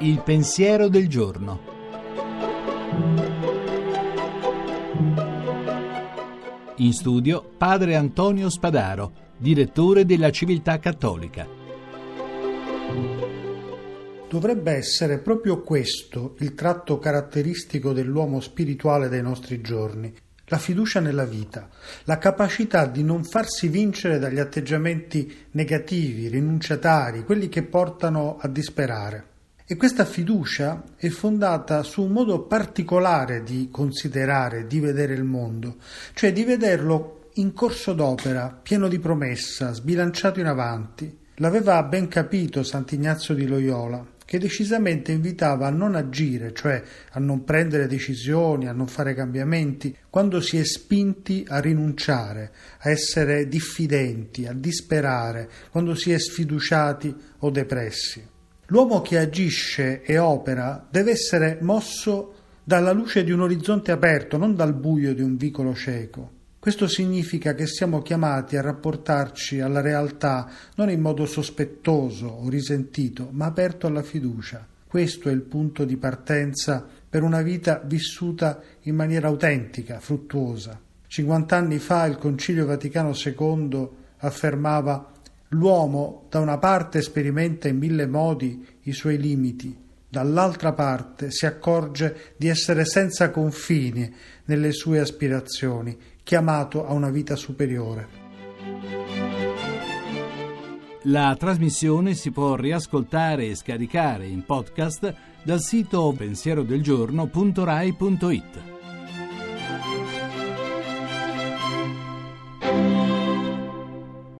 Il pensiero del giorno. In studio padre Antonio Spadaro, direttore della Civiltà Cattolica. Dovrebbe essere proprio questo il tratto caratteristico dell'uomo spirituale dei nostri giorni, la fiducia nella vita, la capacità di non farsi vincere dagli atteggiamenti negativi, rinunciatari, quelli che portano a disperare. E questa fiducia è fondata su un modo particolare di considerare, di vedere il mondo, cioè di vederlo in corso d'opera, pieno di promessa, sbilanciato in avanti. L'aveva ben capito Sant'Ignazio di Loyola che decisamente invitava a non agire, cioè a non prendere decisioni, a non fare cambiamenti, quando si è spinti a rinunciare, a essere diffidenti, a disperare, quando si è sfiduciati o depressi. L'uomo che agisce e opera deve essere mosso dalla luce di un orizzonte aperto, non dal buio di un vicolo cieco. Questo significa che siamo chiamati a rapportarci alla realtà non in modo sospettoso o risentito, ma aperto alla fiducia. Questo è il punto di partenza per una vita vissuta in maniera autentica, fruttuosa. 50 anni fa il Concilio Vaticano II affermava L'uomo da una parte sperimenta in mille modi i suoi limiti, dall'altra parte si accorge di essere senza confini nelle sue aspirazioni, chiamato a una vita superiore. La trasmissione si può riascoltare e scaricare in podcast dal sito pensierodelgiorno.rai.it.